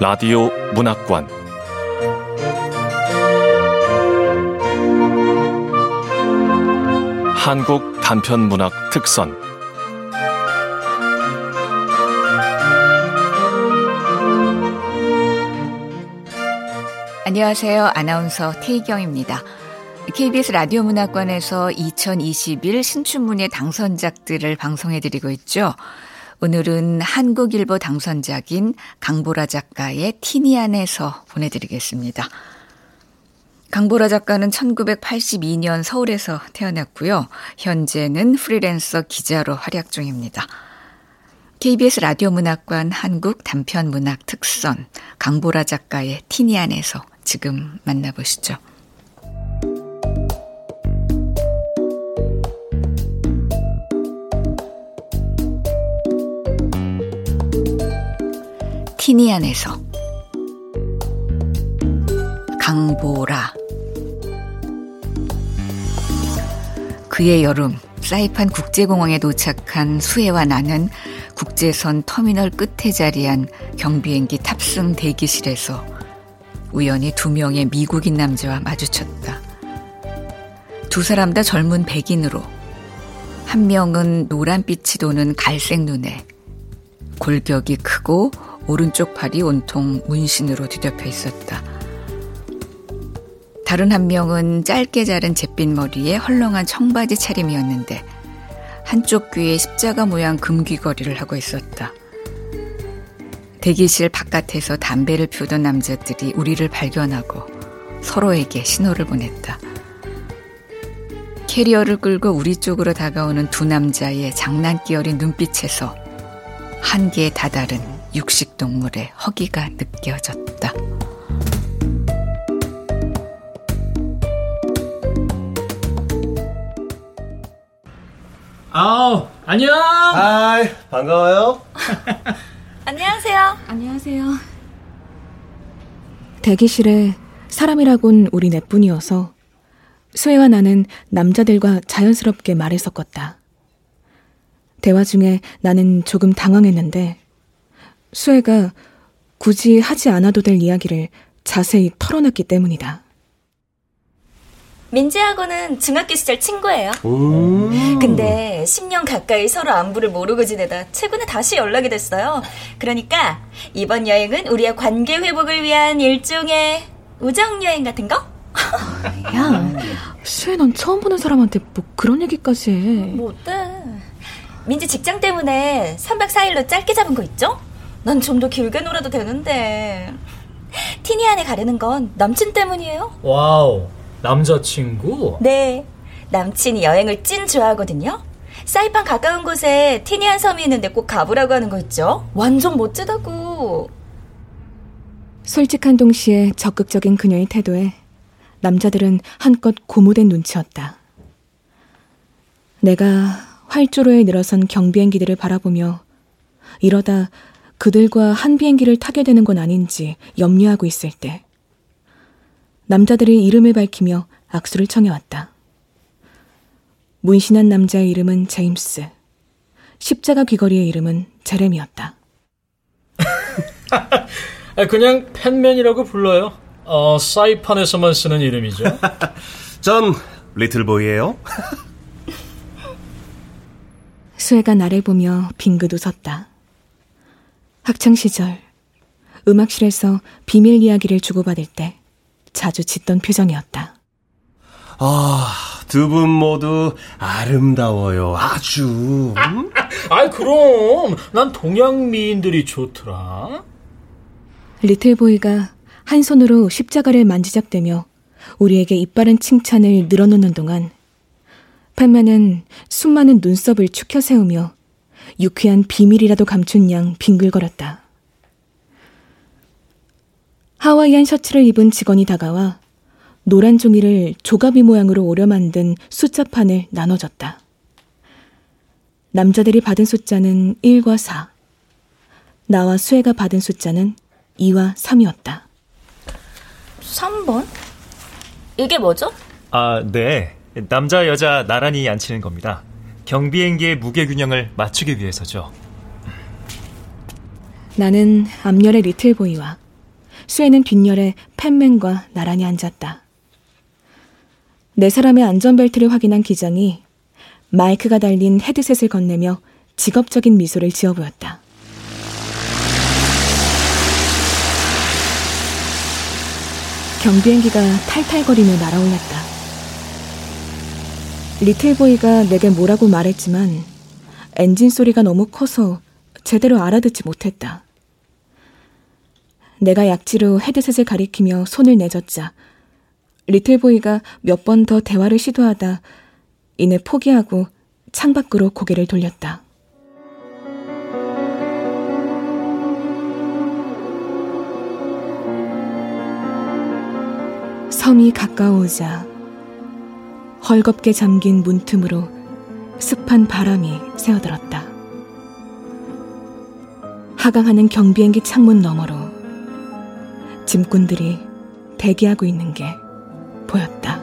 라디오 문학관 한국 단편 문학 특선 안녕하세요. 아나운서 태희경입니다. KBS 라디오 문학관에서 2021 신춘문예 당선작들을 방송해 드리고 있죠. 오늘은 한국일보 당선작인 강보라 작가의 티니안에서 보내드리겠습니다. 강보라 작가는 1982년 서울에서 태어났고요. 현재는 프리랜서 기자로 활약 중입니다. KBS 라디오 문학관 한국 단편 문학 특선 강보라 작가의 티니안에서 지금 만나보시죠. 티니안에서 강보라 그의 여름 사이판 국제공항에 도착한 수혜와 나는 국제선 터미널 끝에 자리한 경비행기 탑승 대기실에서 우연히 두 명의 미국인 남자와 마주쳤다. 두 사람 다 젊은 백인으로 한 명은 노란빛이 도는 갈색 눈에 골격이 크고 오른쪽 팔이 온통 문신으로 뒤덮여 있었다. 다른 한 명은 짧게 자른 잿빛 머리에 헐렁한 청바지 차림이었는데 한쪽 귀에 십자가 모양 금귀걸이를 하고 있었다. 대기실 바깥에서 담배를 피우던 남자들이 우리를 발견하고 서로에게 신호를 보냈다. 캐리어를 끌고 우리 쪽으로 다가오는 두 남자의 장난기 어린 눈빛에서 한계에 다다른 육식 동물의 허기가 느껴졌다. 아우, 안녕! 하이, 반가워요. 안녕하세요. 안녕하세요. 대기실에 사람이라곤 우리 넷뿐이어서 수혜와 나는 남자들과 자연스럽게 말을 섞었다. 대화 중에 나는 조금 당황했는데 수혜가 굳이 하지 않아도 될 이야기를 자세히 털어놨기 때문이다. 민지하고는 중학교 시절 친구예요. 음. 근데 10년 가까이 서로 안부를 모르고 지내다 최근에 다시 연락이 됐어요. 그러니까 이번 여행은 우리의 관계 회복을 위한 일종의 우정 여행 같은 거? 야, 수혜 넌 처음 보는 사람한테 뭐 그런 얘기까지 해. 뭐 어때? 민지 직장 때문에 3박 4일로 짧게 잡은 거 있죠? 난 좀 더 길게 놀아도 되는데. 티니안에 가려는 건 남친 때문이에요. Wow, 남자친구? 네. 남친이 여행을 찐 좋아하거든요. 사이판 가까운 곳에 티니안 섬이 있는데 꼭 가보라고 하는 거 있죠? 완전 멋지다고. 솔직한 동시에 적극적인 그녀의 태도에 남자들은 한껏 고무된 눈치였다. 내가 활주로에 늘어선 경비행기들을 바라보며 이러다 그들과 한 비행기를 타게 되는 건 아닌지 염려하고 있을 때 남자들이 이름을 밝히며 악수를 청해왔다. 문신한 남자의 이름은 제임스. 십자가 귀걸이의 이름은 제레미였다. 아, 그냥 팬맨이라고 불러요. 어, 사이판에서만 쓰는 이름이죠. 전 리틀보이예요. 수혜가 나를 보며 빙긋 웃었다. 학창 시절 음악실에서 비밀 이야기를 주고받을 때 자주 짓던 표정이었다. 아, 두 분 모두 아름다워요. 아주. 음? 아이, 그럼. 난 동양 미인들이 좋더라. 리틀보이가 한 손으로 십자가를 만지작대며 우리에게 입바른 칭찬을 늘어놓는 동안 팻맨은 숱 많은 눈썹을 추켜 세우며 유쾌한 비밀이라도 감춘 양 빙글거렸다. 하와이안 셔츠를 입은 직원이 다가와 노란 종이를 조가비 모양으로 오려 만든 숫자판을 나눠줬다. 남자들이 받은 숫자는 1과 4. 나와 수혜가 받은 숫자는 2와 3이었다. 3번? 이게 뭐죠? 아, 네. 남자, 여자 나란히 앉히는 겁니다. 경비행기의 무게 균형을 맞추기 위해서죠. 나는 앞열의 리틀보이와 수혜는 뒷열에 팬맨과 나란히 앉았다. 네 사람의 안전벨트를 확인한 기장이 마이크가 달린 헤드셋을 건네며 직업적인 미소를 지어 보였다. 경비행기가 탈탈거리며 날아올랐다. 리틀보이가 내게 뭐라고 말했지만 엔진 소리가 너무 커서 제대로 알아듣지 못했다. 내가 약지로 헤드셋을 가리키며 손을 내젓자 리틀보이가 몇 번 더 대화를 시도하다 이내 포기하고 창밖으로 고개를 돌렸다. 섬이 가까워오자 헐겁게 잠긴 문틈으로 습한 바람이 새어들었다. 하강하는 경비행기 창문 너머로 짐꾼들이 대기하고 있는 게 보였다.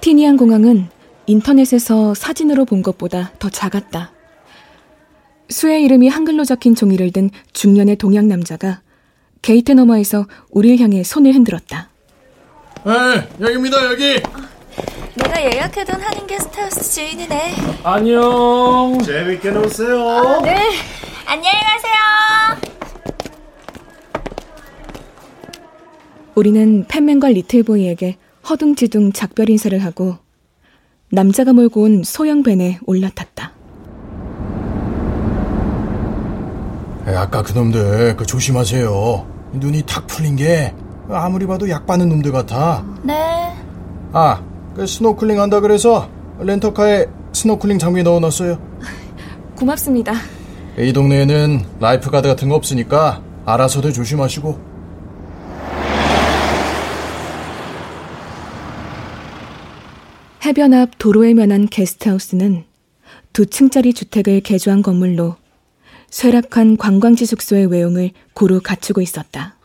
티니안 공항은 인터넷에서 사진으로 본 것보다 더 작았다. 수혜의 이름이 한글로 적힌 종이를 든 중년의 동양 남자가 게이트 너머에서 우리를 향해 손을 흔들었다. 네, 여기입니다, 여기. 내가 예약해둔 한인 게스트하우스 주인이네. 안녕. 재밌게 노세요. 네. 안녕히 가세요. 우리는 팬맨과 리틀보이에게 허둥지둥 작별 인사를 하고 남자가 몰고 온 소형 밴에 올라탔다. 에, 아까 그놈들 그 조심하세요. 눈이 탁 풀린 게 아무리 봐도 약 빠는 놈들 같아. 네. 아, 그 스노클링 한다 그래서 렌터카에 스노클링 장비 넣어놨어요. 고맙습니다. 이 동네에는 lifeguard 같은 거 없으니까 알아서들 조심하시고. 해변 앞 도로에 면한 게스트하우스는 두 층짜리 주택을 개조한 건물로 쇠락한 관광지 숙소의 외용을 고루 갖추고 있었다.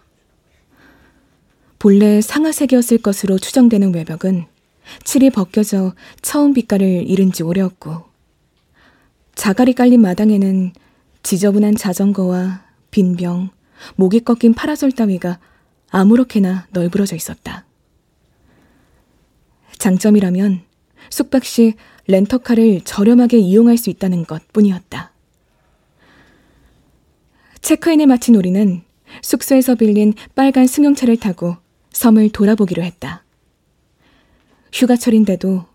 본래 상아색이었을 것으로 추정되는 외벽은 칠이 벗겨져 처음 빛깔을 잃은 지 오래였고 자갈이 깔린 마당에는 지저분한 자전거와 빈 병, 목이 꺾인 파라솔 따위가 아무렇게나 널브러져 있었다. 장점이라면 숙박 시 렌터카를 저렴하게 이용할 수 있다는 것 뿐이었다. 체크인을 마친 우리는 숙소에서 빌린 빨간 승용차를 타고 섬을 돌아보기로 했다. 휴가철인데도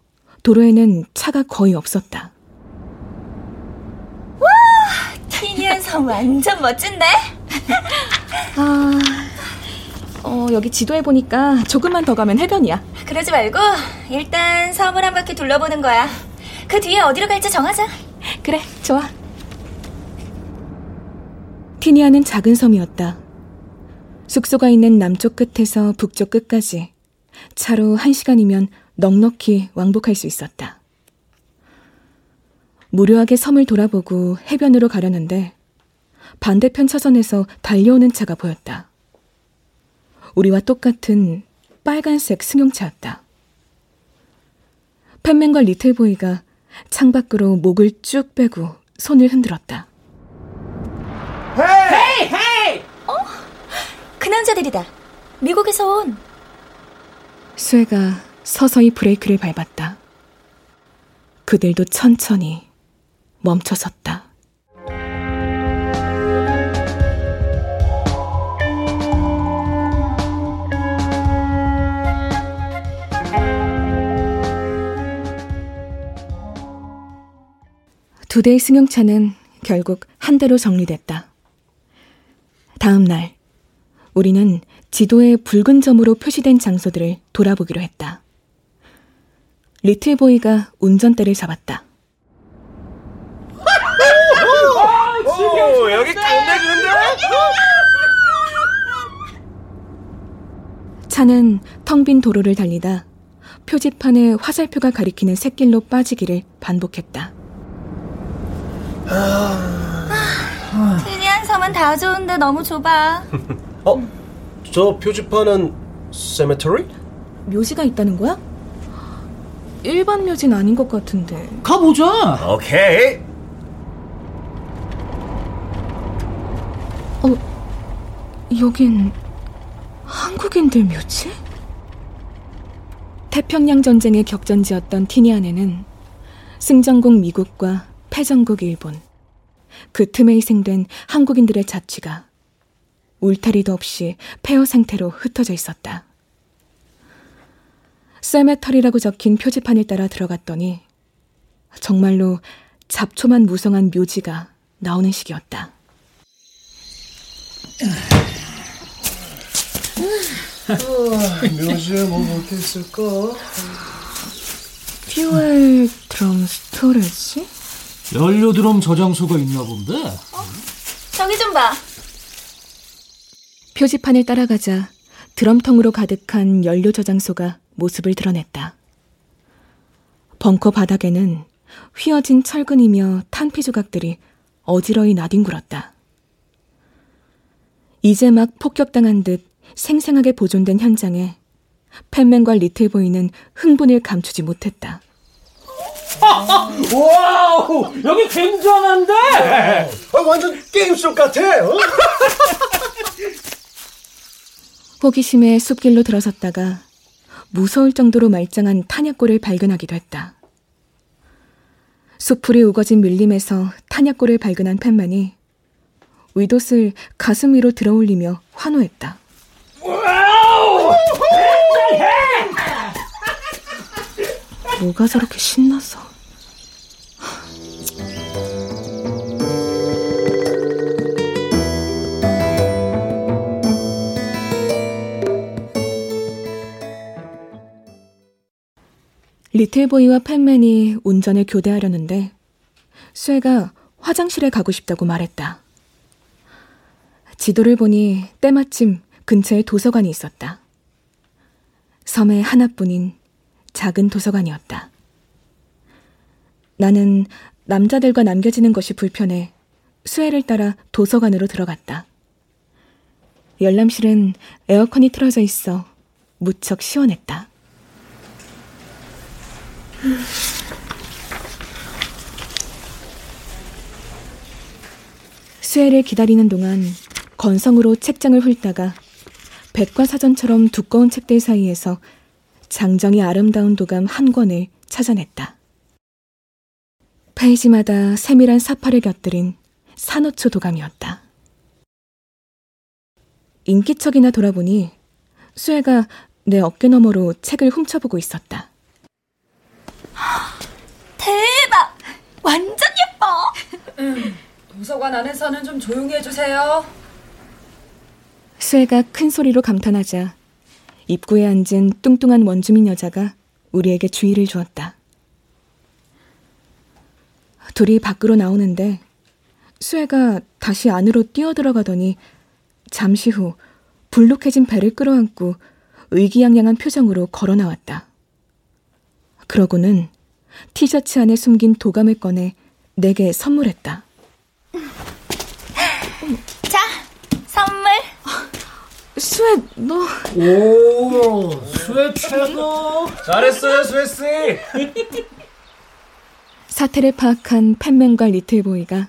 도로에는 차가 거의 없었다. 티니안 섬 완전 멋진데? 아, 어, 여기 지도에 보니까 조금만 더 가면 해변이야. 그러지 말고 일단 섬을 한 바퀴 둘러보는 거야. 그 뒤에 어디로 갈지 정하자. 그래, 좋아. 티니아는 작은 섬이었다. 숙소가 있는 남쪽 끝에서 북쪽 끝까지 차로 한 시간이면 넉넉히 왕복할 수 있었다. 무료하게 섬을 돌아보고 해변으로 가려는데 반대편 차선에서 달려오는 차가 보였다. 우리와 똑같은 빨간색 승용차였다. 팬맨과 리틀보이가 창밖으로 목을 쭉 빼고 손을 흔들었다. 그 남자들이다. 미국에서 온. 수혜가 서서히 브레이크를 밟았다. 그들도 천천히 멈춰섰다. 두 대의 승용차는 결국 한 대로 정리됐다. 다음 날, 우리는 지도에 붉은 점으로 표시된 장소들을 돌아보기로 했다. 리틀보이가 운전대를 잡았다. 오, 여기 끝내주는데? 차는 텅 빈 도로를 달리다 표지판에 화살표가 가리키는 샛길로 빠지기를 반복했다. 다 좋은데 너무 좁아. 어? 저 표지판은 세메터리? 묘지가 있다는 거야? 일반 묘진 아닌 것 같은데. 가보자. 오케이. 어, 여긴 한국인들 묘지? 태평양 전쟁의 격전지였던 티니안에는 승전국 미국과 패전국 일본, 그 틈에 희생된 한국인들의 자취가 울타리도 없이 폐허 상태로 흩어져 있었다. 세메터리라고 적힌 표지판을 따라 들어갔더니 정말로 잡초만 무성한 묘지가 나오는 식이었다. 묘지에 뭐 있을까? Fuel drum storage? 연료 드럼 저장소가 있나 본데. 저기 좀 봐. 표지판을 따라가자 드럼통으로 가득한 연료 저장소가 모습을 드러냈다. 벙커 바닥에는 휘어진 철근이며 탄피 조각들이 어지러이 나뒹굴었다. 이제 막 폭격당한 듯 생생하게 보존된 현장에 팻맨과 리틀보이는 흥분을 감추지 못했다. Wow, 여기 굉장한데? 아, 완전 게임 속 같아. 어? 호기심에 숲길로 들어섰다가 무서울 정도로 말짱한 탄약고를 발견하기도 했다. 수풀이 우거진 밀림에서 탄약고를 발견한 팻맨이 윗옷을 가슴 위로 들어올리며 환호했다. 뭐가 저렇게 신나서? 리틀보이와 팬맨이 운전을 교대하려는데 쇠가 화장실에 가고 싶다고 말했다. 지도를 보니 때마침 근처에 도서관이 있었다. 섬에 하나뿐인 작은 도서관이었다. 나는 남자들과 남겨지는 것이 불편해 수혜를 따라 도서관으로 들어갔다. 열람실은 에어컨이 틀어져 있어 무척 시원했다. 수혜를 기다리는 동안 건성으로 책장을 훑다가 백과사전처럼 두꺼운 책들 사이에서 장정이 아름다운 도감 한 권을 찾아냈다. 페이지마다 세밀한 사파를 곁들인 산호초 도감이었다. 인기척이나 돌아보니 수혜가 내 어깨 너머로 책을 훔쳐보고 있었다. 대박! 완전 예뻐! 도서관 안에서는 좀 조용히 해주세요. 수혜가 큰 소리로 감탄하자 입구에 앉은 뚱뚱한 원주민 여자가 우리에게 주의를 주었다. 둘이 밖으로 나오는데 수혜가 다시 안으로 뛰어들어가더니 잠시 후 불룩해진 배를 끌어안고 의기양양한 표정으로 걸어 나왔다. 그러고는 티셔츠 안에 숨긴 도감을 꺼내 내게 선물했다. 자, 선물. 수혜, 너 오, 수혜 최고. 잘했어요, 수혜 씨. 사태를 파악한 팻맨과 리틀보이가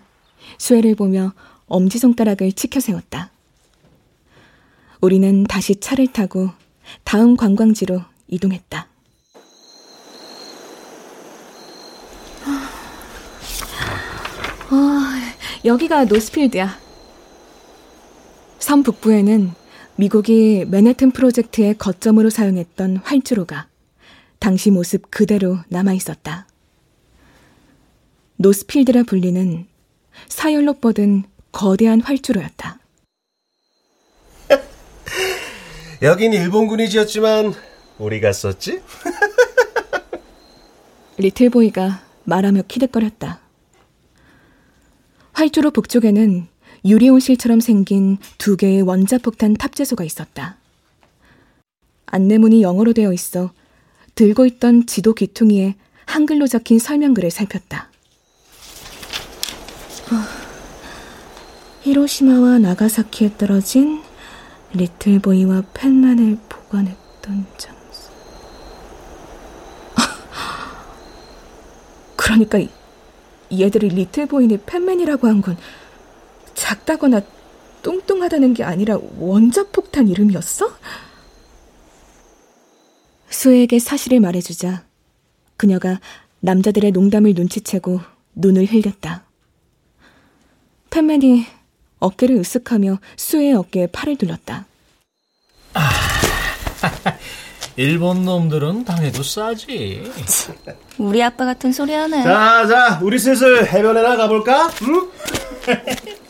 수혜를 보며 엄지손가락을 치켜 세웠다. 우리는 다시 차를 타고 다음 관광지로 이동했다. 아, 여기가 노스필드야. 섬 북부에는 미국이 맨해튼 프로젝트의 거점으로 사용했던 활주로가 당시 모습 그대로 남아 있었다. 노스필드라 불리는 사열로 뻗은 거대한 활주로였다. 여긴 일본군이 지었지만 우리가 썼지? 리틀보이가 말하며 키득거렸다. 활주로 북쪽에는 유리온실처럼 생긴 두 개의 원자폭탄 탑재소가 있었다. 안내문이 영어로 되어 있어 들고 있던 지도 귀퉁이에 한글로 적힌 설명글을 살폈다. 어, 히로시마와 나가사키에 떨어진 리틀보이와 펜만을 보관했던 장소. 그러니까 얘들이 리틀보이니 팬맨이라고 한 건 작다거나 뚱뚱하다는 게 아니라 원자폭탄 이름이었어? 수에게 사실을 말해주자 그녀가 남자들의 농담을 눈치채고 눈을 흘렸다. 팬맨이 어깨를 으쓱하며 수의 어깨에 팔을 둘렀다. 일본 놈들은 당해도 싸지. 우리 아빠 같은 소리 하네. 자, 자, 우리 슬슬 해변에나 가볼까? 응?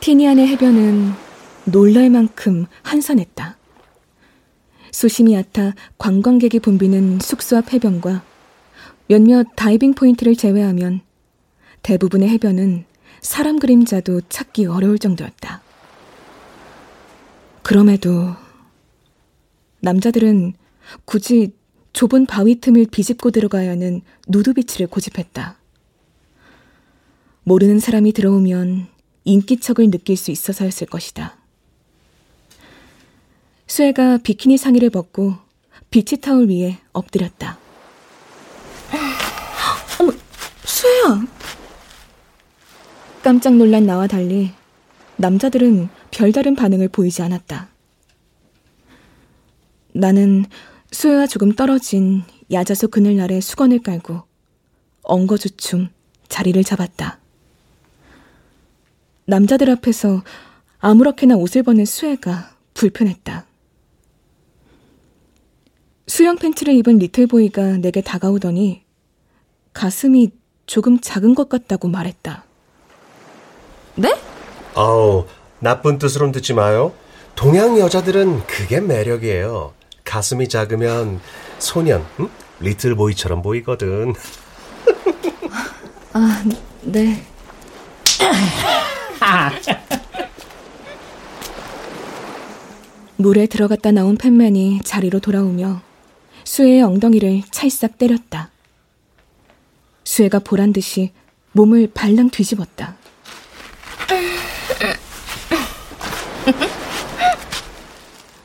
티니안의 해변은 놀랄 만큼 한산했다. 수심이 얕아 관광객이 붐비는 숙소 앞 해변과 몇몇 다이빙 포인트를 제외하면 대부분의 해변은 사람 그림자도 찾기 어려울 정도였다. 그럼에도 남자들은 굳이 좁은 바위 틈을 비집고 들어가야 하는 누드비치를 고집했다. 모르는 사람이 들어오면 인기척을 느낄 수 있어서였을 것이다. 수혜가 비키니 상의를 벗고 비치 타올 위에 엎드렸다. 어머, 수혜야! 깜짝 놀란 나와 달리 남자들은 별다른 반응을 보이지 않았다. 나는 수혜와 조금 떨어진 야자수 그늘 아래 수건을 깔고 엉거주춤 자리를 잡았다. 남자들 앞에서 아무렇게나 옷을 벗는 수혜가 불편했다. 수영 팬츠를 입은 리틀보이가 내게 다가오더니 가슴이 조금 작은 것 같다고 말했다. 네? 어우, 나쁜 뜻으론 듣지 마요. 동양 여자들은 그게 매력이에요. 가슴이 작으면 소년, 응? 리틀보이처럼 보이거든. 아, 네. 물에 들어갔다 나온 팬맨이 자리로 돌아오며 수혜의 엉덩이를 찰싹 때렸다. 수혜가 보란 듯이 몸을 발랑 뒤집었다.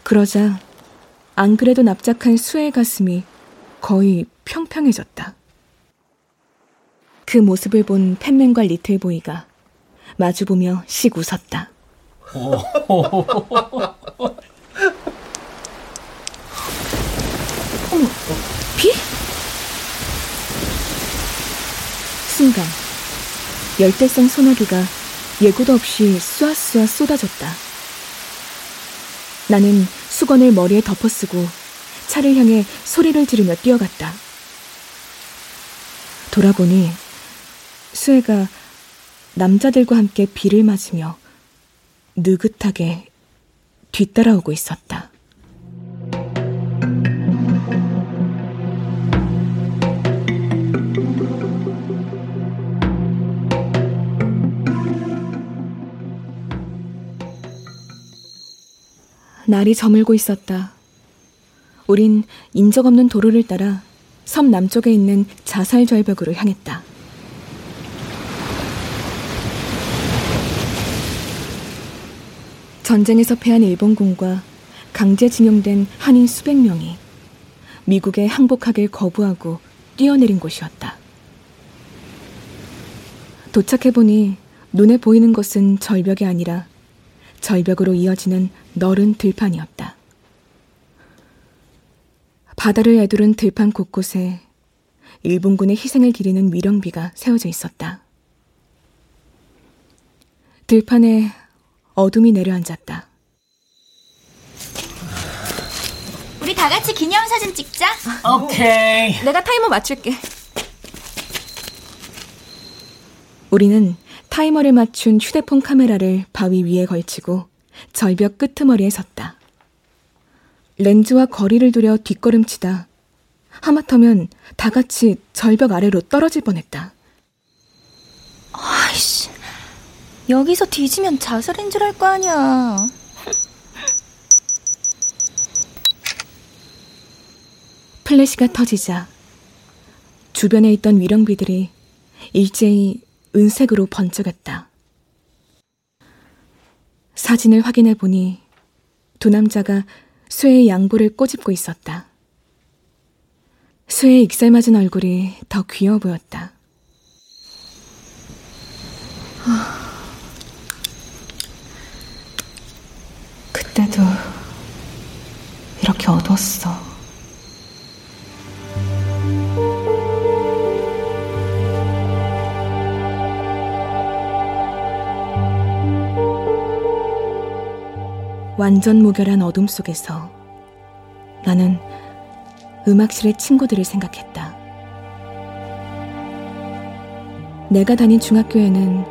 그러자 안 그래도 납작한 수혜의 가슴이 거의 평평해졌다. 그 모습을 본 팬맨과 리틀보이가 마주보며 씩 웃었다. 어머, 비? 순간 열대성 소나기가 예고도 없이 쏘아쏘아 쏟아졌다. 나는 수건을 머리에 덮어쓰고 차를 향해 소리를 지르며 뛰어갔다. 돌아보니 수혜가 남자들과 함께 비를 맞으며 느긋하게 뒤따라오고 있었다. 날이 저물고 있었다. 우린 인적 없는 도로를 따라 섬 남쪽에 있는 자살 절벽으로 향했다. 전쟁에서 패한 일본군과 강제징용된 한인 수백 명이 미국에 항복하길 거부하고 뛰어내린 곳이었다. 도착해보니 눈에 보이는 것은 절벽이 아니라 절벽으로 이어지는 너른 들판이었다. 바다를 애두른 들판 곳곳에 일본군의 희생을 기리는 위령비가 세워져 있었다. 들판에 어둠이 내려앉았다. 우리 다 같이 기념 사진 찍자. 오케이. 내가 타이머 맞출게. 우리는 타이머를 맞춘 휴대폰 카메라를 바위 위에 걸치고 절벽 끄트머리에 섰다. 렌즈와 거리를 두려 뒷걸음치다. 하마터면 다 같이 절벽 아래로 떨어질 뻔했다. 아이씨. 여기서 뒤지면 자살인 줄 알 거 아니야. 플래시가 터지자 주변에 있던 위령비들이 일제히 은색으로 번쩍였다. 사진을 확인해 보니 두 남자가 수혜의 양보를 꼬집고 있었다. 수혜의 익살맞은 얼굴이 더 귀여워 보였다. 그때도 이렇게 어두웠어. 완전 무결한 어둠 속에서 나는 음악실의 친구들을 생각했다. 내가 다닌 중학교에는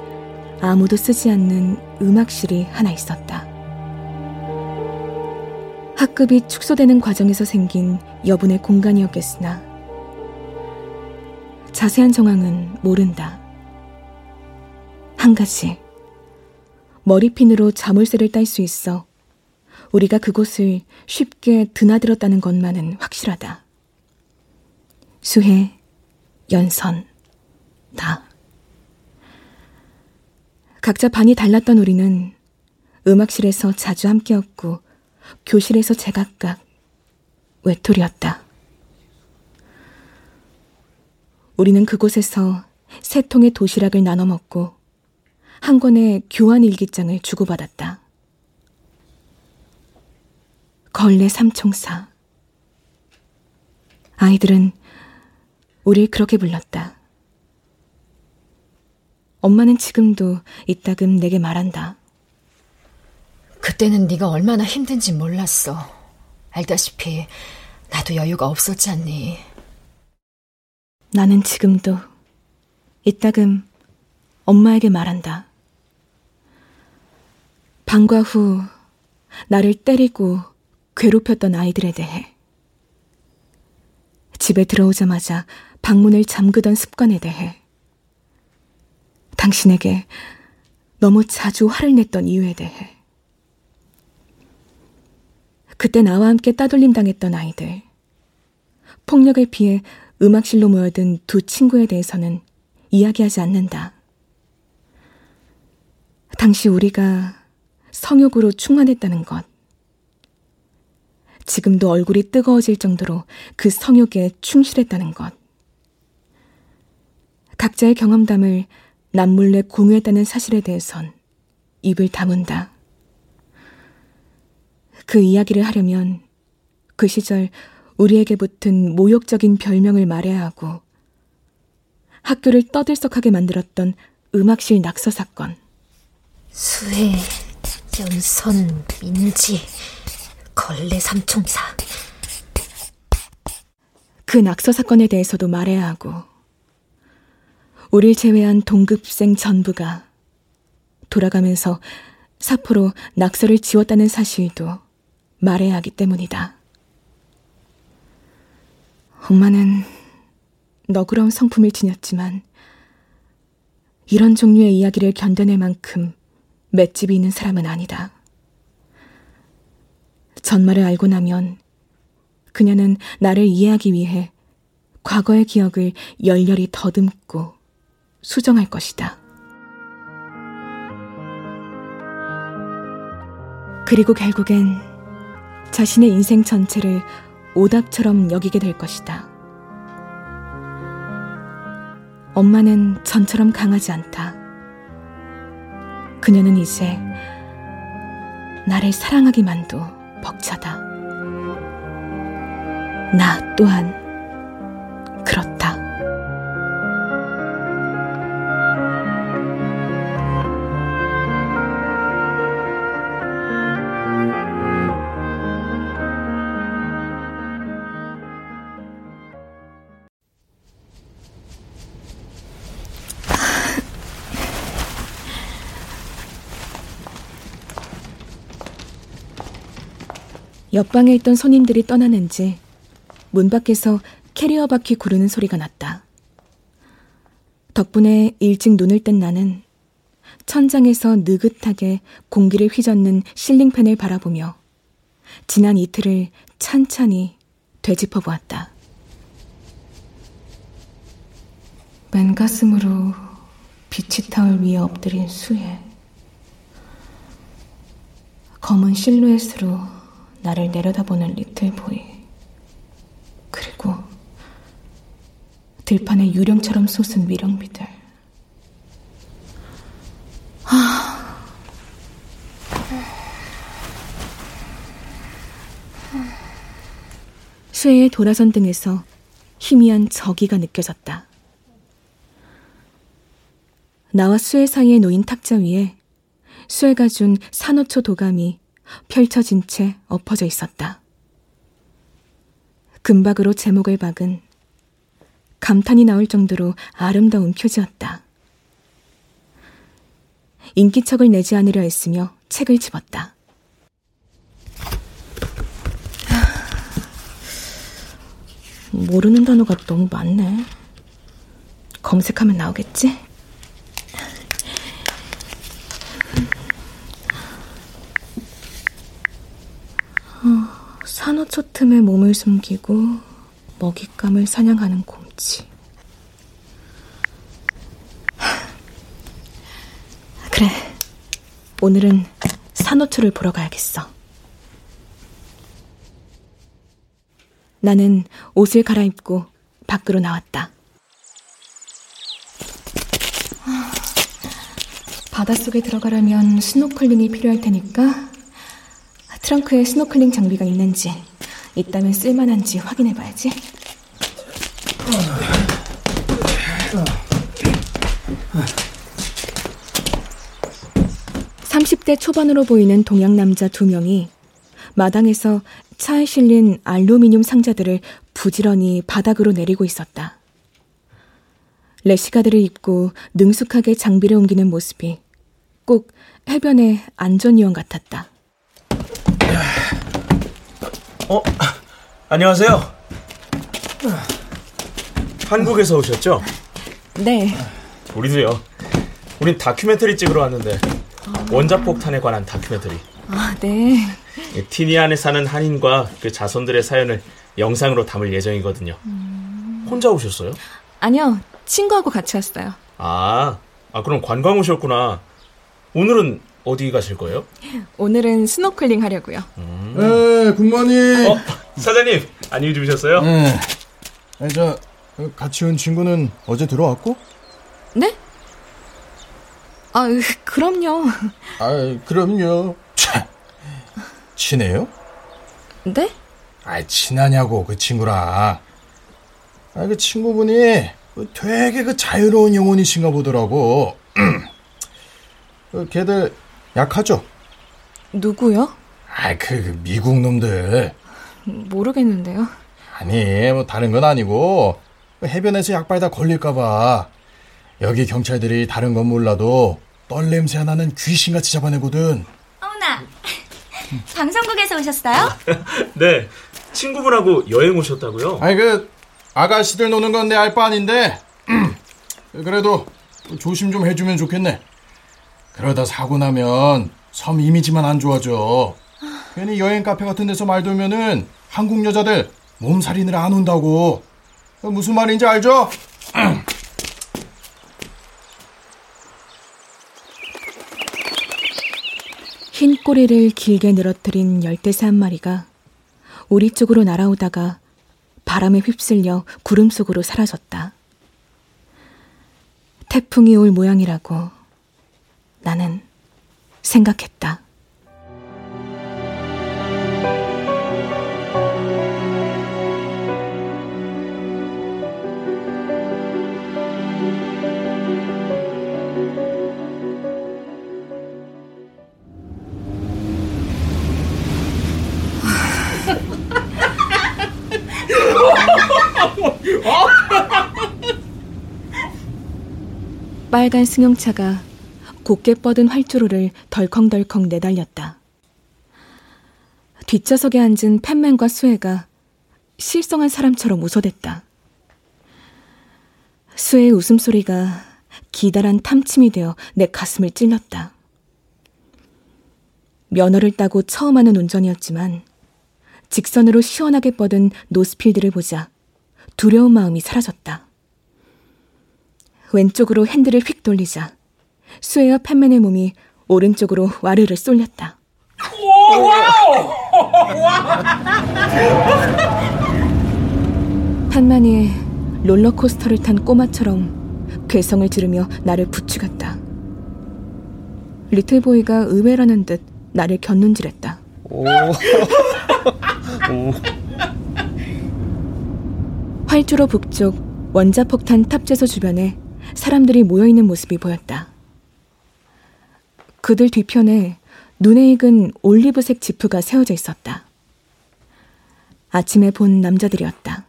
아무도 쓰지 않는 음악실이 하나 있었다. 학급이 축소되는 과정에서 생긴 여분의 공간이었겠으나 자세한 정황은 모른다. 한 가지, 머리핀으로 자물쇠를 딸 수 있어 우리가 그곳을 쉽게 드나들었다는 것만은 확실하다. 수혜, 연선, 나. 각자 반이 달랐던 우리는 음악실에서 자주 함께였고 교실에서 제각각 외톨이였다. 우리는 그곳에서 세 통의 도시락을 나눠 먹고 한 권의 교환 일기장을 주고받았다. 걸레 삼총사. 아이들은 우릴 그렇게 불렀다. 엄마는 지금도 이따금 내게 말한다. 그때는 네가 얼마나 힘든지 몰랐어. 알다시피 나도 여유가 없었지 않니? 나는 지금도 이따금 엄마에게 말한다. 방과 후 나를 때리고 괴롭혔던 아이들에 대해, 집에 들어오자마자 방문을 잠그던 습관에 대해, 당신에게 너무 자주 화를 냈던 이유에 대해, 그때 나와 함께 따돌림 당했던 아이들, 폭력을 피해 음악실로 모여든 두 친구에 대해서는 이야기하지 않는다. 당시 우리가 성욕으로 충만했다는 것, 지금도 얼굴이 뜨거워질 정도로 그 성욕에 충실했다는 것. 각자의 경험담을 남몰래 공유했다는 사실에 대해선 입을 다문다. 그 이야기를 하려면 그 시절 우리에게 붙은 모욕적인 별명을 말해야 하고 학교를 떠들썩하게 만들었던 음악실 낙서 사건. 수혜, 연선, 민지, 걸레 삼총사. 그 낙서 사건에 대해서도 말해야 하고, 우릴 제외한 동급생 전부가 돌아가면서 사포로 낙서를 지웠다는 사실도 말해야 하기 때문이다. 엄마는 너그러운 성품을 지녔지만 이런 종류의 이야기를 견뎌낼 만큼 맷집이 있는 사람은 아니다. 전말을 알고 나면 그녀는 나를 이해하기 위해 과거의 기억을 열렬히 더듬고 수정할 것이다. 그리고 결국엔 자신의 인생 전체를 오답처럼 여기게 될 것이다. 엄마는 전처럼 강하지 않다. 그녀는 이제 나를 사랑하기만도 벅차다. 나 또한 그렇다. 옆방에 있던 손님들이 떠나는지 문 밖에서 캐리어 바퀴 구르는 소리가 났다. 덕분에 일찍 눈을 뜬 나는 천장에서 느긋하게 공기를 휘젓는 실링팬을 바라보며 지난 이틀을 찬찬히 되짚어 보았다. 맨 가슴으로 비치 타올 위에 엎드린 수혜. 검은 실루엣으로 나를 내려다보는 리틀보이. 그리고 들판에 유령처럼 솟은 미령비들. 쇠의 돌아선 등에서 희미한 저기가 느껴졌다. 나와 쇠 사이에 놓인 탁자 위에 쇠가 준 산호초 도감이 펼쳐진 채 엎어져 있었다. 금박으로 제목을 박은 감탄이 나올 정도로 아름다운 표지였다. 인기척을 내지 않으려 했으며 책을 집었다. 모르는 단어가 너무 많네. 검색하면 나오겠지? 산호초 틈에 몸을 숨기고 먹잇감을 사냥하는 곰치. 그래, 오늘은 산호초를 보러 가야겠어. 나는 옷을 갈아입고 밖으로 나왔다. 바닷속에 들어가려면 스노클링이 필요할 테니까 트렁크에 스노클링 장비가 있는지 있다면 쓸만한지 확인해 봐야지. (30대) 초반으로 보이는 동양 남자 두 명이 마당에서 차에 실린 알루미늄 상자들을 부지런히 바닥으로 내리고 있었다. 레시가드를 입고 능숙하게 장비를 옮기는 모습이 꼭 해변의 안전요원 같았다. 어, 안녕하세요. 한국에서 오셨죠? 네. 우리도요. 우린 다큐멘터리 찍으러 왔는데 원자폭탄에 관한 다큐멘터리. 아, 네. 티니안에 사는 한인과 그 자손들의 사연을 영상으로 담을 예정이거든요. 혼자 오셨어요? 아니요. 친구하고 같이 왔어요. 아, 아 그럼 관광 오셨구나. 오늘은 어디 가실 거예요? 오늘은 스노클링 하려고요. 에, good morning. 어, 사장님 안녕히 주무셨어요? 네. 에, 저 어, 같이 온 친구는 어제 들어왔고? 네? 아, 으, 그럼요. 아, 그럼요. 참. 친해요? 네? 아, 친하냐고 그 친구랑. 아, 그 친구분이 그 되게 그 자유로운 영혼이신가 보더라고. 그 걔들 약하죠? 누구요? 아, 그, 그 미국 놈들. 모르겠는데요. 아니, 뭐 다른 건 아니고 그 해변에서 약발 다 걸릴까봐 여기 경찰들이 다른 건 몰라도 뻘 냄새 하나는 귀신같이 잡아내거든. 어머나, 방송국에서 오셨어요? 네, 친구분하고 여행 오셨다고요? 아니 그 아가씨들 노는 건 내 알 바 아닌데 그래도 조심 좀 해주면 좋겠네. 그러다 사고 나면 섬 이미지만 안 좋아져. 괜히 여행 카페 같은 데서 말 돌면은 한국 여자들 몸살인을 안 온다고. 무슨 말인지 알죠? 흰 꼬리를 길게 늘어뜨린 열대새 한 마리가 우리 쪽으로 날아오다가 바람에 휩쓸려 구름 속으로 사라졌다. 태풍이 올 모양이라고 나는 생각했다. 빨간 승용차가 곱게 뻗은 활주로를 덜컹덜컹 내달렸다. 뒷좌석에 앉은 팬맨과 수혜가 실성한 사람처럼 웃어댔다. 수혜의 웃음소리가 기다란 탐침이 되어 내 가슴을 찔렀다. 면허를 따고 처음 하는 운전이었지만 직선으로 시원하게 뻗은 노스필드를 보자 두려운 마음이 사라졌다. 왼쪽으로 핸들을 휙 돌리자 수혜와 팻맨의 몸이 오른쪽으로 와르르 쏠렸다. Wow! 팻맨이 롤러코스터를 탄 꼬마처럼 괴성을 지르며 나를 부추겼다. 리틀보이가 의외라는 듯 나를 곁눈질했다. 활주로 북쪽 원자폭탄 탑재소 주변에 사람들이 모여있는 모습이 보였다. 그들 뒤편에 눈에 익은 올리브색 지프가 세워져 있었다. 아침에 본 남자들이었다.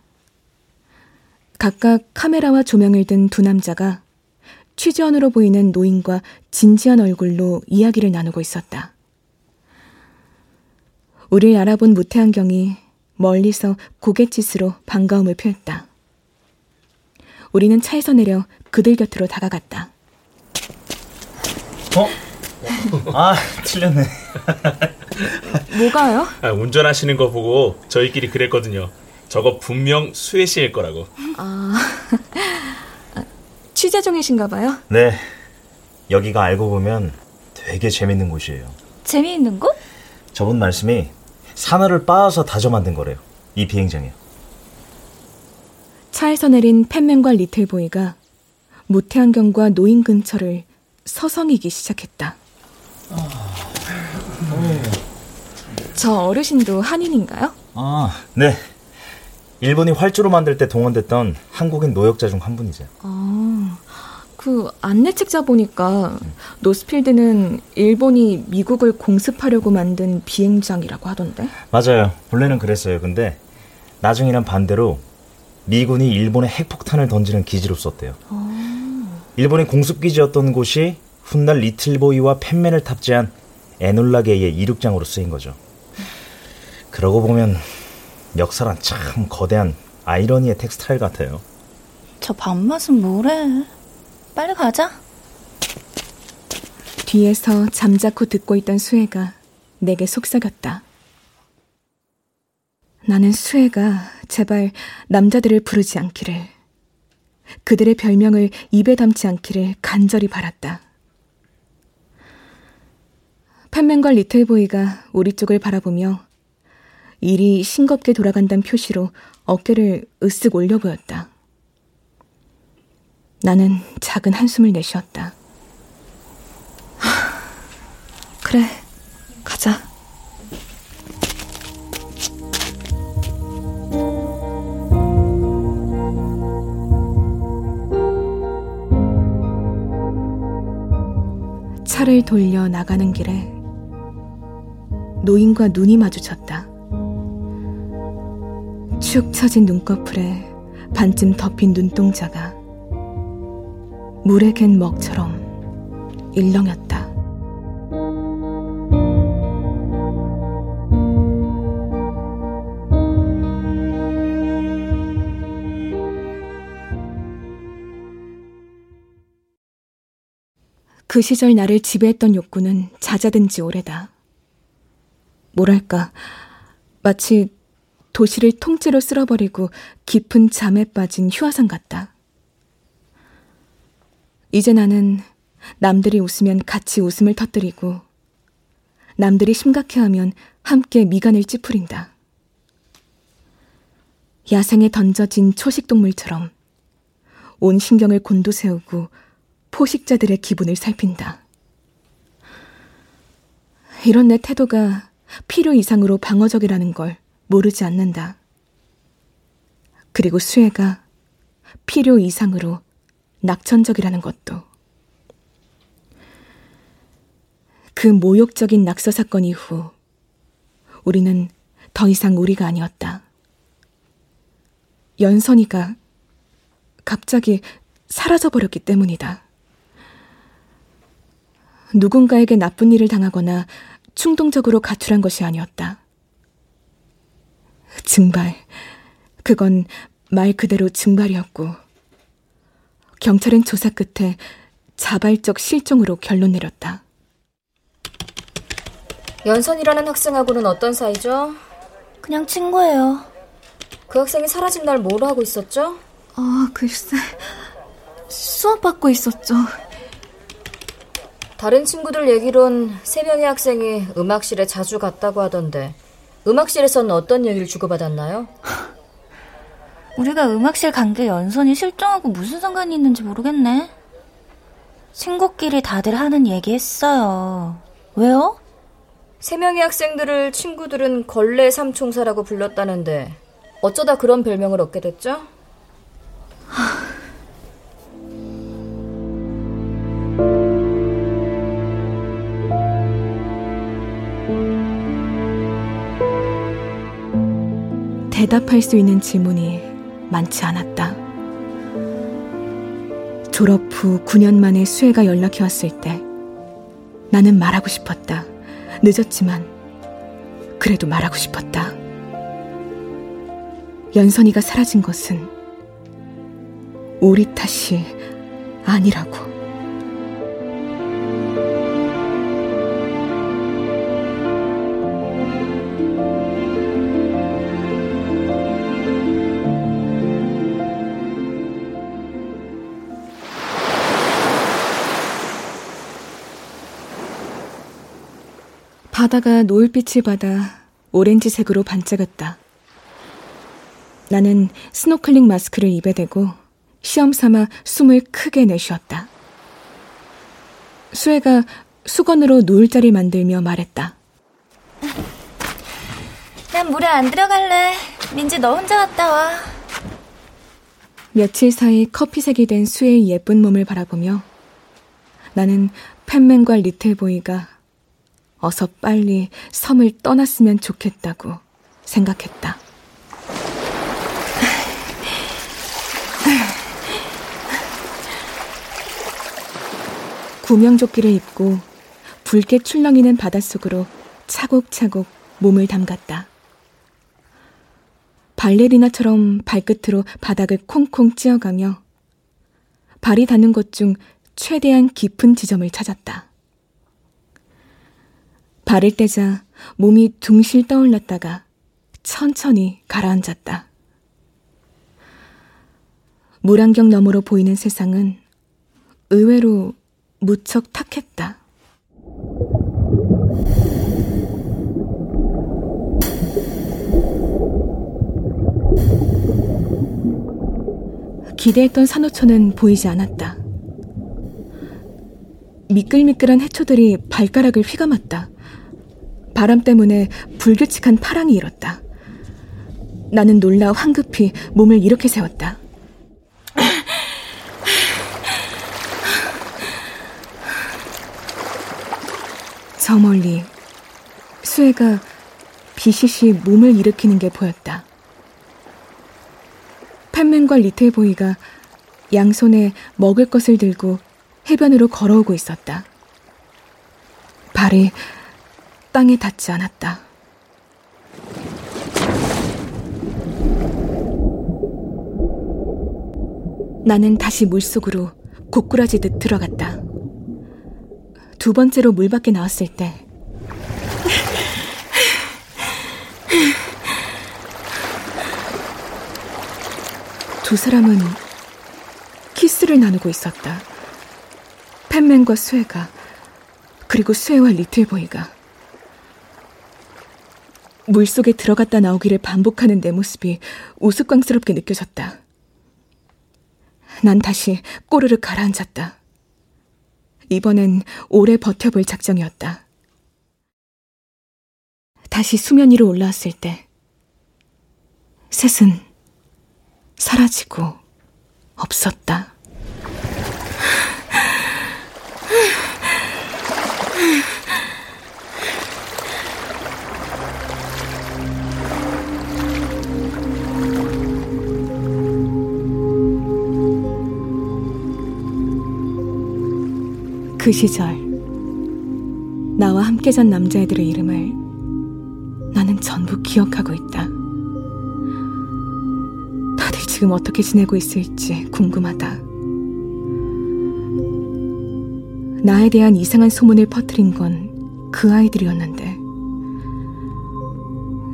각각 카메라와 조명을 든 두 남자가 취재원으로 보이는 노인과 진지한 얼굴로 이야기를 나누고 있었다. 우리를 알아본 무태안경이 멀리서 고갯짓으로 반가움을 표했다. 우리는 차에서 내려 그들 곁으로 다가갔다. 어? 아, 틀렸네. 뭐가요? 아, 운전하시는 거 보고 저희끼리 그랬거든요. 저거 분명 수혜 씨일 거라고. 아, 취재 중이신가 봐요? 네. 여기가 알고 보면 되게 재밌는 곳이에요. 재미있는 곳? 저분 말씀이 산호를 빻아서 다져 만든 거래요. 이 비행장에. 차에서 내린 팻맨과 리틀보이가 무테안경과 노인 근처를 서성이기 시작했다. 저 어르신도 한인인가요? 아, 네. 일본이 활주로 만들 때 동원됐던 한국인 노역자 중 한 분이죠. 아, 그 안내 책 자 보니까 노스필드는 일본이 미국을 공습하려고 만든 비행장이라고 하던데. 맞아요. 본래는 그랬어요. 근데 나중에는 반대로 미군이 일본에 핵폭탄을 던지는 기지로 썼대요. 일본의 공습기지였던 곳이 훗날 리틀보이와 팬맨을 탑재한 에놀라 게이의 이륙장으로 쓰인 거죠. 그러고 보면 역사란 참 거대한 아이러니의 텍스타일 같아요. 저 밥맛은 뭐래? 빨리 가자. 뒤에서 잠자코 듣고 있던 수혜가 내게 속삭였다. 나는 수혜가 제발 남자들을 부르지 않기를, 그들의 별명을 입에 담지 않기를 간절히 바랐다. 팬맨과 리틀보이가 우리 쪽을 바라보며 일이 싱겁게 돌아간다는 표시로 어깨를 으쓱 올려 보였다. 나는 작은 한숨을 내쉬었다. 그래, 가자. 차를 돌려 나가는 길에 노인과 눈이 마주쳤다. 축 처진 눈꺼풀에 반쯤 덮인 눈동자가 물에 갠 먹처럼 일렁였다. 그 시절 나를 지배했던 욕구는 잦아든 지 오래다. 뭐랄까, 마치 도시를 통째로 쓸어버리고 깊은 잠에 빠진 휴화상 같다. 이제 나는 남들이 웃으면 같이 웃음을 터뜨리고 남들이 심각해하면 함께 미간을 찌푸린다. 야생에 던져진 초식동물처럼 온 신경을 곤두세우고 포식자들의 기분을 살핀다. 이런 내 태도가 필요 이상으로 방어적이라는 걸 모르지 않는다. 그리고 수혜가 필요 이상으로 낙천적이라는 것도. 그 모욕적인 낙서 사건 이후 우리는 더 이상 우리가 아니었다. 연선이가 갑자기 사라져버렸기 때문이다. 누군가에게 나쁜 일을 당하거나 충동적으로 가출한 것이 아니었다. 증발. 그건 말 그대로 증발이었고, 경찰은 조사 끝에 자발적 실종으로 결론 내렸다. 연선이라는 학생하고는 어떤 사이죠? 그냥 친구예요. 그 학생이 사라진 날 뭐로 하고 있었죠? 아, 글쎄. 수업 받고 있었죠. 다른 친구들 얘기론 세 명의 학생이 음악실에 자주 갔다고 하던데 음악실에서는 어떤 얘기를 주고받았나요? 우리가 음악실 간 게 연선이 실종하고 무슨 상관이 있는지 모르겠네. 친구끼리 다들 하는 얘기 했어요. 왜요? 세 명의 학생들을 친구들은 걸레 삼총사라고 불렀다는데 어쩌다 그런 별명을 얻게 됐죠? 대답할 수 있는 질문이 많지 않았다. 졸업 후 9년 만에 수혜가 연락해 왔을 때 나는 말하고 싶었다. 늦었지만 그래도 말하고 싶었다. 연선이가 사라진 것은 우리 탓이 아니라고. 바다가 노을빛을 받아 오렌지색으로 반짝였다. 나는 스노클링 마스크를 입에 대고 시험 삼아 숨을 크게 내쉬었다. 수혜가 수건으로 누울 자리 만들며 말했다. 난 물에 안 들어갈래. 민지 너 혼자 갔다 와. 며칠 사이 커피색이 된 수혜의 예쁜 몸을 바라보며 나는 팬맨과 리틀보이가 어서 빨리 섬을 떠났으면 좋겠다고 생각했다. 구명조끼를 입고 붉게 출렁이는 바닷속으로 차곡차곡 몸을 담갔다. 발레리나처럼 발끝으로 바닥을 콩콩 찧어가며 발이 닿는 곳 중 최대한 깊은 지점을 찾았다. 발을 떼자 몸이 둥실 떠올랐다가 천천히 가라앉았다. 물안경 너머로 보이는 세상은 의외로 무척 탁했다. 기대했던 산호초는 보이지 않았다. 미끌미끌한 해초들이 발가락을 휘감았다. 바람 때문에 불규칙한 파랑이 일었다. 나는 놀라 황급히 몸을 이렇게 세웠다. 저 멀리 수혜가 비시시 몸을 일으키는 게 보였다. 팬맨과 리틀보이가 양손에 먹을 것을 들고 해변으로 걸어오고 있었다. 발이 땅에 닿지 않았다. 나는 다시 물속으로 고꾸라지듯 들어갔다. 두 번째로 물 밖에 나왔을 때 두 사람은 키스를 나누고 있었다. 팻맨과 수혜가 그리고 수혜와 리틀보이가 물속에 들어갔다 나오기를 반복하는 내 모습이 우스꽝스럽게 느껴졌다. 난 다시 꼬르르 가라앉았다. 이번엔 오래 버텨볼 작정이었다. 다시 수면 위로 올라왔을 때 셋은 사라지고 없었다. 그 시절 나와 함께 잔 남자애들의 이름을 나는 전부 기억하고 있다. 다들 지금 어떻게 지내고 있을지 궁금하다. 나에 대한 이상한 소문을 퍼뜨린 건 그 아이들이었는데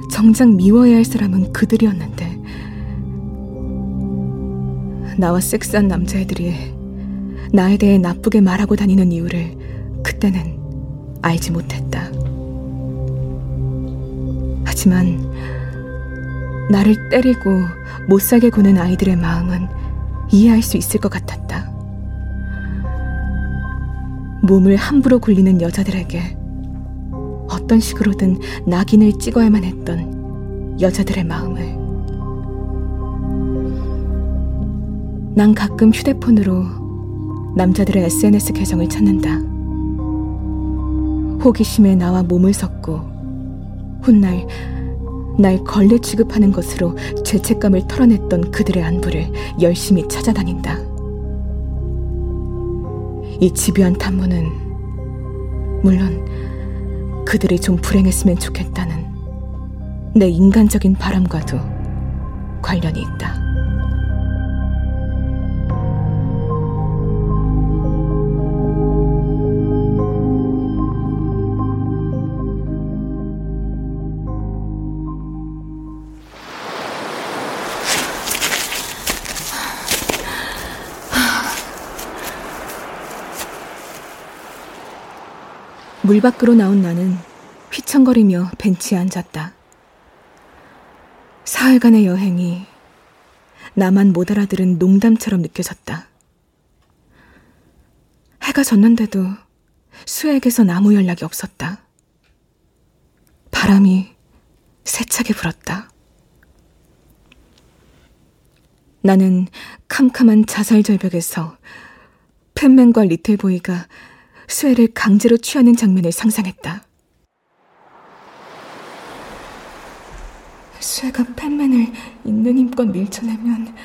정작 미워해야 할 사람은 그들이었는데 나와 섹스한 남자애들이 나에 대해 나쁘게 말하고 다니는 이유를 그때는 알지 못했다. 하지만 나를 때리고 못 살게 구는 아이들의 마음은 이해할 수 있을 것 같았다. 몸을 함부로 굴리는 여자들에게 어떤 식으로든 낙인을 찍어야만 했던 여자들의 마음을. 난 가끔 휴대폰으로 남자들의 SNS 계정을 찾는다. 호기심에 나와 몸을 섞고 훗날 날 걸레 취급하는 것으로 죄책감을 털어냈던 그들의 안부를 열심히 찾아다닌다. 이 집요한 탐문은 물론 그들이 좀 불행했으면 좋겠다는 내 인간적인 바람과도 관련이 있다. 물 밖으로 나온 나는 휘청거리며 벤치에 앉았다. 사흘간의 여행이 나만 못 알아들은 농담처럼 느껴졌다. 해가 졌는데도 수에게서 아무 연락이 없었다. 바람이 세차게 불었다. 나는 캄캄한 자살 절벽에서 팬맨과 리틀보이가 수혜를 강제로 취하는 장면을 상상했다. 수혜가 팻맨을 있는 힘껏 밀쳐내면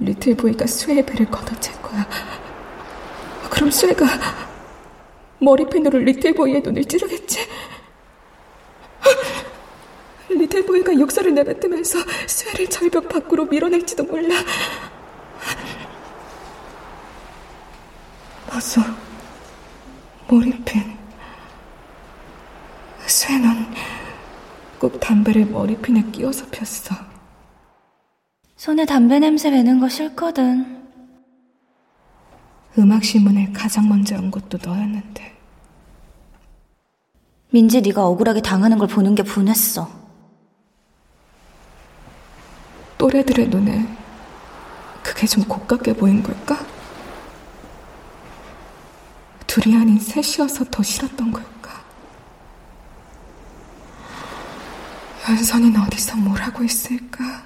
리틀보이가 수혜의 배를 걷어챌 거야. 그럼 수혜가 머리핀으로 리틀보이의 눈을 찌르겠지? 리틀보이가 욕설을 내뱉으면서 수혜를 절벽 밖으로 밀어낼지도 몰라. 맞아. 머리핀. 쇠는 꼭 담배를 머리핀에 끼워서 폈어. 손에 담배 냄새 배는 거 싫거든. 음악 신문을 가장 먼저 연 것도 너였는데. 민지 네가 억울하게 당하는 걸 보는 게 분했어. 또래들의 눈에 그게 좀 고깝게 보인 걸까? 둘이 아닌 셋이어서 더 싫었던 걸까? 연선이는 어디서 뭘 하고 있을까?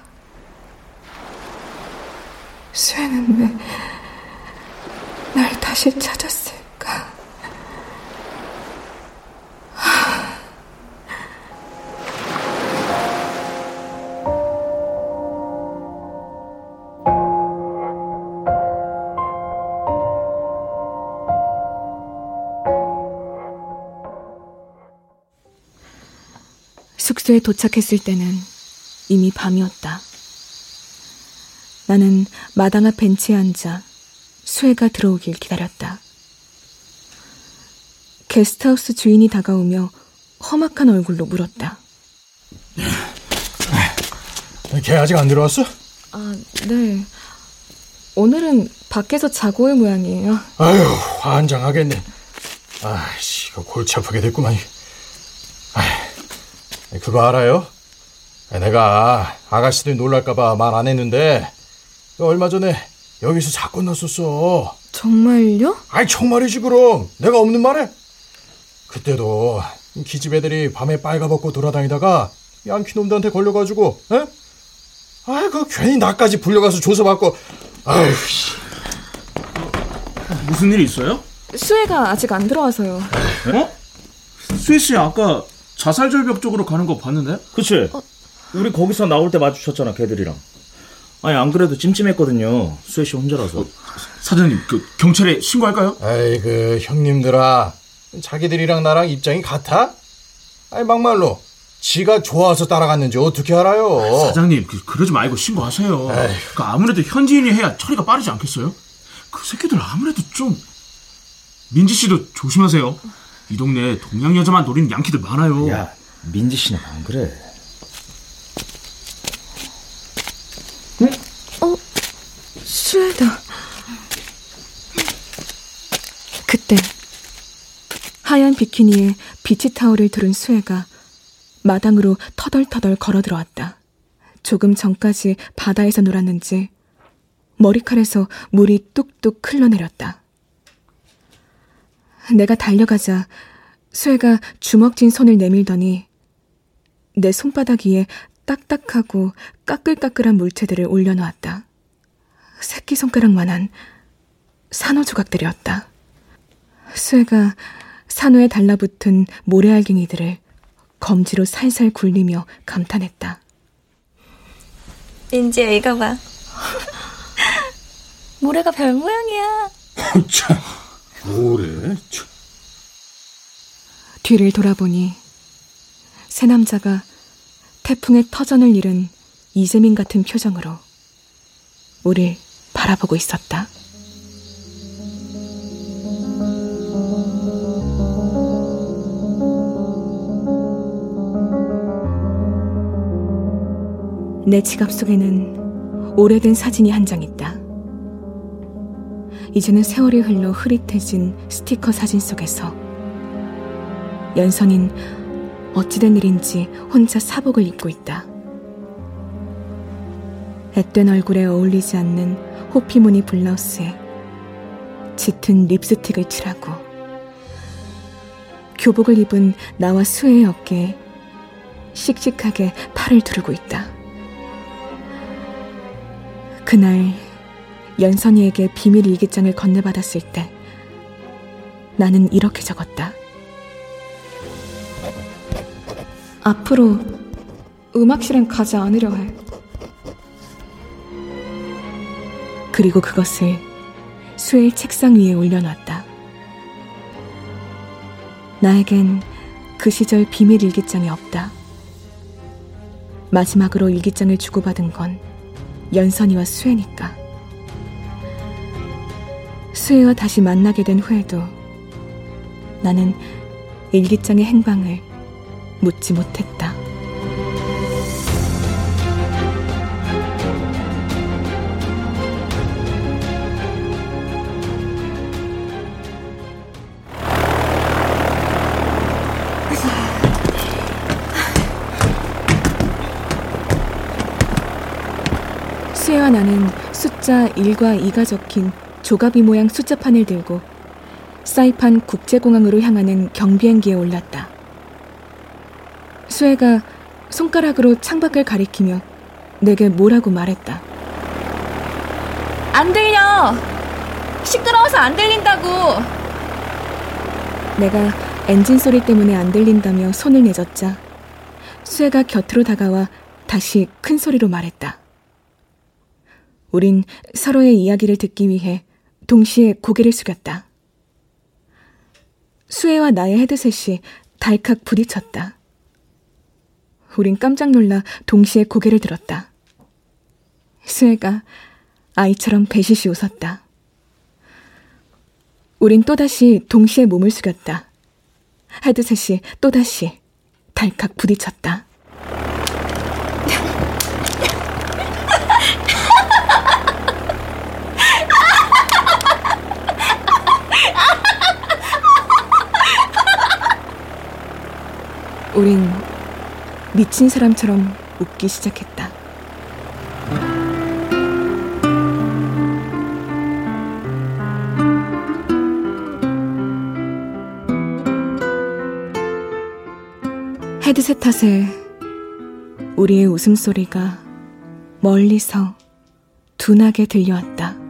수혜는 왜 날 다시 찾았을까? 숙소에 도착했을 때는 이미 밤이었다. 나는 마당 앞 벤치에 앉아 수혜가 들어오길 기다렸다. 게스트하우스 주인이 다가오며 험악한 얼굴로 물었다. 걔 아직 안 들어왔어? 아, 네. 오늘은 밖에서 자고 올 모양이에요. 아유, 환장하겠네. 아이씨, 이거 골치 아프게 됐구만. 아이, 그거 알아요? 내가 아가씨들 놀랄까봐 말 안 했는데, 얼마 전에 여기서 사건 났었어. 정말요? 아이, 정말이지, 그럼. 내가 없는 말에? 그때도 기집 애들이 밤에 빨가벗고 돌아다니다가 양키 놈들한테 걸려가지고, 에? 아이, 그 괜히 나까지 불려가서 조사받고, 아휴, 무슨 일이 있어요? 수혜가 아직 안 들어와서요. 어? 수혜 씨 아까 자살 절벽 쪽으로 가는 거 봤는데? 그치? 우리 거기서 나올 때 마주쳤잖아, 걔들이랑. 아니, 안 그래도 찜찜했거든요. 수혜 씨 혼자라서. 사장님, 그 경찰에 신고할까요? 아이, 그 형님들아. 자기들이랑 나랑 입장이 같아? 아니, 막말로. 지가 좋아서 따라갔는지 어떻게 알아요? 사장님, 그, 그러지 말고 신고하세요. 그 아무래도 현지인이 해야 처리가 빠르지 않겠어요? 그 새끼들 아무래도 좀 민지 씨도 조심하세요. 이 동네에 동양 여자만 노리는 양키들 많아요. 야, 민지 씨는 안 그래. 어? 수혜다. 그때 하얀 비키니에 비치 타올을 두른 수혜가 마당으로 터덜터덜 걸어 들어왔다. 조금 전까지 바다에서 놀았는지 머리칼에서 물이 뚝뚝 흘러내렸다. 내가 달려가자 수혜가 주먹진 손을 내밀더니 내 손바닥 위에 딱딱하고 까끌까끌한 물체들을 올려놓았다. 새끼손가락만한 산호 조각들이었다. 수혜가 산호에 달라붙은 모래알갱이들을 검지로 살살 굴리며 감탄했다. 민지야, 이거 봐. 모래가 별 모양이야. 참, 참. 뒤를 돌아보니 새 남자가 태풍에 터전을 잃은 이재민 같은 표정으로 우릴 바라보고 있었다. 내 지갑 속에는 오래된 사진이 한 장 있다. 이제는 세월이 흘러 흐릿해진 스티커 사진 속에서 연선인 어찌된 일인지 혼자 사복을 입고 있다. 앳된 얼굴에 어울리지 않는 호피무늬 블라우스에 짙은 립스틱을 칠하고 교복을 입은 나와 수혜의 어깨에 씩씩하게 팔을 두르고 있다. 그날 연선이에게 비밀 일기장을 건네받았을 때 나는 이렇게 적었다. 앞으로 음악실엔 가지 않으려 해. 그리고 그것을 수의 책상 위에 올려놨다. 나에겐 그 시절 비밀 일기장이 없다. 마지막으로 일기장을 주고받은 건 연선이와 수혜니까. 수혜와 다시 만나게 된 후에도 나는 일기장의 행방을 묻지 못했다. 수혜와 나는 숫자 1과 2가 적힌 조가비 모양 숫자판을 들고 사이판 국제공항으로 향하는 경비행기에 올랐다. 수혜가 손가락으로 창밖을 가리키며 내게 뭐라고 말했다. 안 들려! 시끄러워서 안 들린다고! 내가 엔진 소리 때문에 안 들린다며 손을 내젓자 수혜가 곁으로 다가와 다시 큰 소리로 말했다. 우린 서로의 이야기를 듣기 위해 동시에 고개를 숙였다. 수혜와 나의 헤드셋이 달칵 부딪혔다. 우린 깜짝 놀라 동시에 고개를 들었다. 수혜가 아이처럼 배시시 웃었다. 우린 또다시 동시에 몸을 숙였다. 헤드셋이 또다시 달칵 부딪혔다. 우린 미친 사람처럼 웃기 시작했다. 헤드셋 탓에 우리의 웃음소리가 멀리서 둔하게 들려왔다.